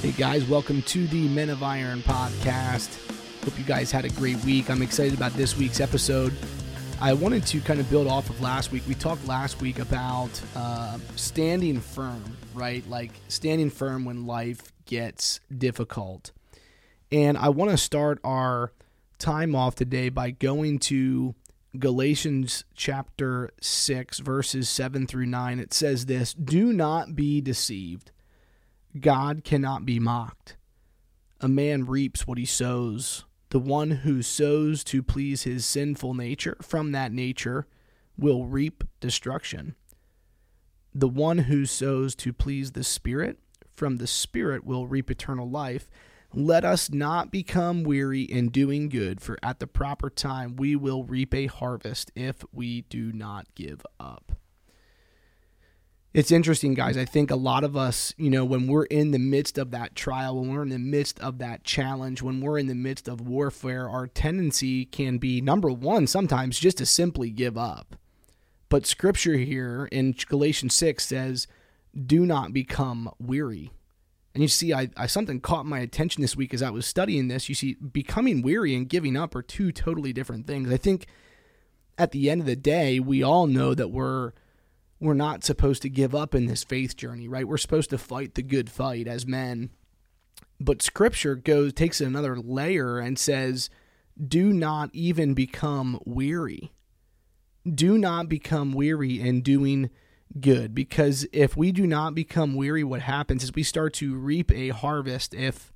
Hey guys, welcome to the Men of Iron podcast. Hope you guys had a great week. I'm excited about this week's episode. I wanted to kind of build off of last week. We talked last week about uh, standing firm, right? Like standing firm when life gets difficult. And I want to start our time off today by going to Galatians chapter 6, verses 7 through 9. It says this Do not be deceived. God cannot be mocked. A man reaps what he sows. The one who sows to please his sinful nature from that nature will reap destruction. The one who sows to please the Spirit from the Spirit will reap eternal life. Let us not become weary in doing good, for at the proper time we will reap a harvest if we do not give up. It's interesting, guys. I think a lot of us, you know, when we're in the midst of that trial, when we're in the midst of that challenge, when we're in the midst of warfare, our tendency can be number one, sometimes just to simply give up. But scripture here in Galatians 6 says, do not become weary. And you see, I, I something caught my attention this week as I was studying this. You see, becoming weary and giving up are two totally different things. I think at the end of the day, we all know that we're we're not supposed to give up in this faith journey, right? We're supposed to fight the good fight as men. But scripture goes takes another layer and says, "Do not even become weary. Do not become weary in doing good because if we do not become weary, what happens is we start to reap a harvest if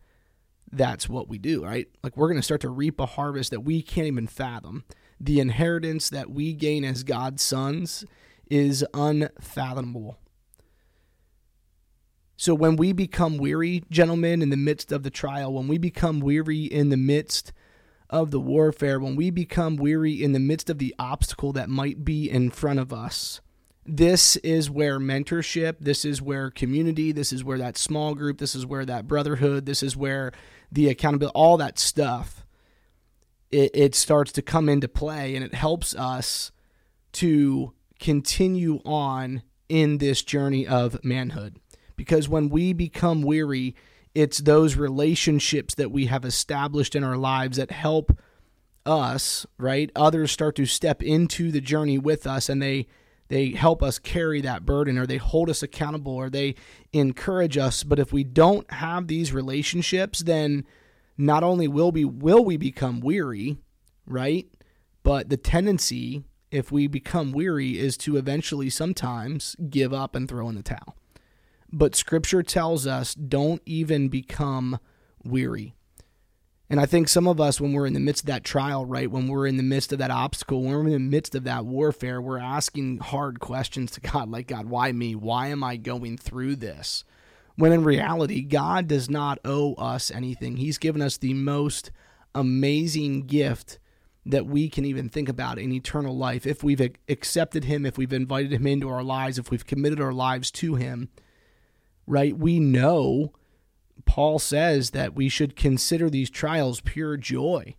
that's what we do, right? Like we're going to start to reap a harvest that we can't even fathom. The inheritance that we gain as God's sons is unfathomable. So when we become weary, gentlemen, in the midst of the trial, when we become weary in the midst of the warfare, when we become weary in the midst of the obstacle that might be in front of us, this is where mentorship, this is where community, this is where that small group, this is where that brotherhood, this is where the accountability, all that stuff, it, it starts to come into play and it helps us to continue on in this journey of manhood. Because when we become weary, it's those relationships that we have established in our lives that help us, right? Others start to step into the journey with us and they they help us carry that burden or they hold us accountable or they encourage us but if we don't have these relationships then not only will we will we become weary right but the tendency if we become weary is to eventually sometimes give up and throw in the towel but scripture tells us don't even become weary and I think some of us, when we're in the midst of that trial, right, when we're in the midst of that obstacle, when we're in the midst of that warfare, we're asking hard questions to God, like, God, why me? Why am I going through this? When in reality, God does not owe us anything. He's given us the most amazing gift that we can even think about in eternal life. If we've accepted Him, if we've invited Him into our lives, if we've committed our lives to Him, right, we know Paul says that we should consider these trials pure joy.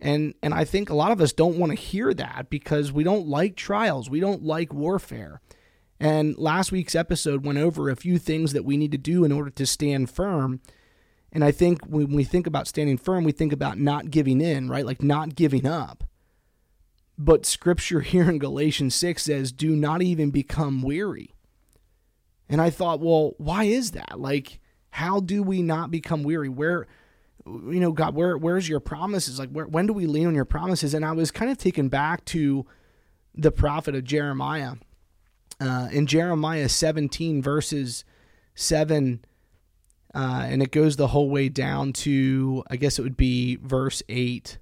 And and I think a lot of us don't want to hear that because we don't like trials. We don't like warfare. And last week's episode went over a few things that we need to do in order to stand firm. And I think when we think about standing firm, we think about not giving in, right? Like not giving up. But scripture here in Galatians 6 says, do not even become weary. And I thought, well, why is that? Like, how do we not become weary? Where, you know, God, where where's your promises? Like, where when do we lean on your promises? And I was kind of taken back to the prophet of Jeremiah. Uh, in Jeremiah 17 verses 7 uh, and it goes the whole way down to I guess it would be verse 8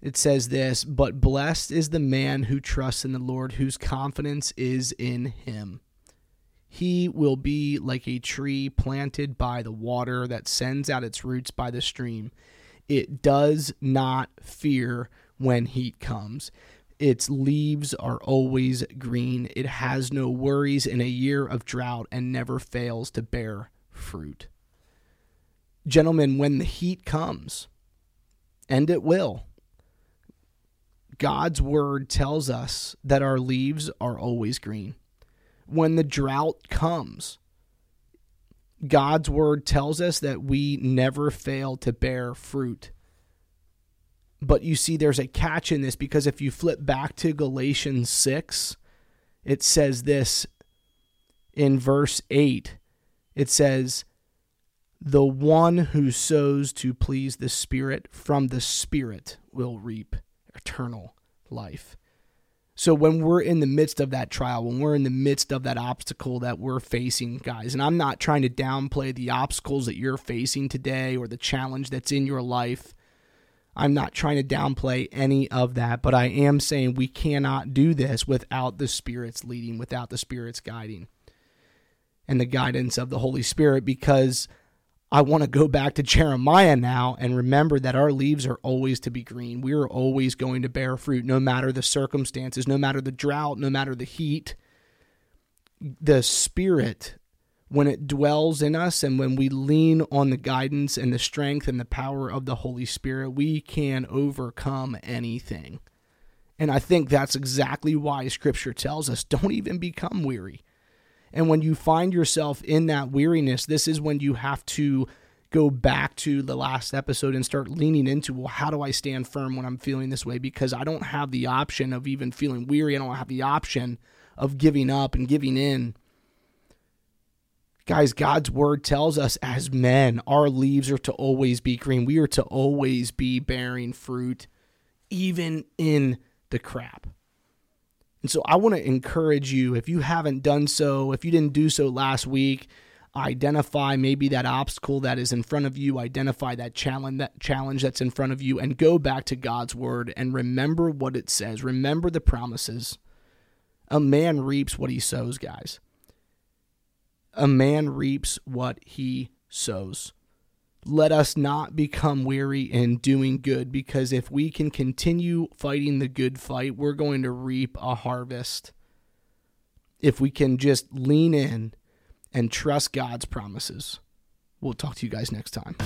it says this but blessed is the man who trusts in the Lord whose confidence is in him he will be like a tree planted by the water that sends out its roots by the stream. It does not fear when heat comes. Its leaves are always green. It has no worries in a year of drought and never fails to bear fruit. Gentlemen, when the heat comes, and it will, God's word tells us that our leaves are always green when the drought comes, God's word tells us that we never fail to bear fruit. But you see, there's a catch in this because if you flip back to Galatians 6, it says this in verse 8 it says, The one who sows to please the Spirit from the Spirit will reap eternal life. So when we're in the midst of that trial, when we're in the midst of that obstacle that we're facing, guys, and I'm not trying to downplay the obstacles that you're facing today or the challenge that's in your life. I'm not trying to downplay any of that, but I am saying we cannot do this without the Spirit's leading, without the Spirit's guiding and the guidance of the Holy Spirit because I want to go back to Jeremiah now and remember that our leaves are always to be green. We are always going to bear fruit, no matter the circumstances, no matter the drought, no matter the heat. The Spirit, when it dwells in us and when we lean on the guidance and the strength and the power of the Holy Spirit, we can overcome anything. And I think that's exactly why Scripture tells us don't even become weary. And when you find yourself in that weariness, this is when you have to go back to the last episode and start leaning into, well, how do I stand firm when I'm feeling this way? Because I don't have the option of even feeling weary. I don't have the option of giving up and giving in. Guys, God's word tells us as men, our leaves are to always be green. We are to always be bearing fruit, even in the crap. And so I want to encourage you, if you haven't done so, if you didn't do so last week, identify maybe that obstacle that is in front of you, identify that challenge that challenge that's in front of you and go back to God's word and remember what it says. Remember the promises. A man reaps what he sows, guys. A man reaps what he sows let us not become weary in doing good because if we can continue fighting the good fight, we're going to reap a harvest. If we can just lean in and trust God's promises. We'll talk to you guys next time.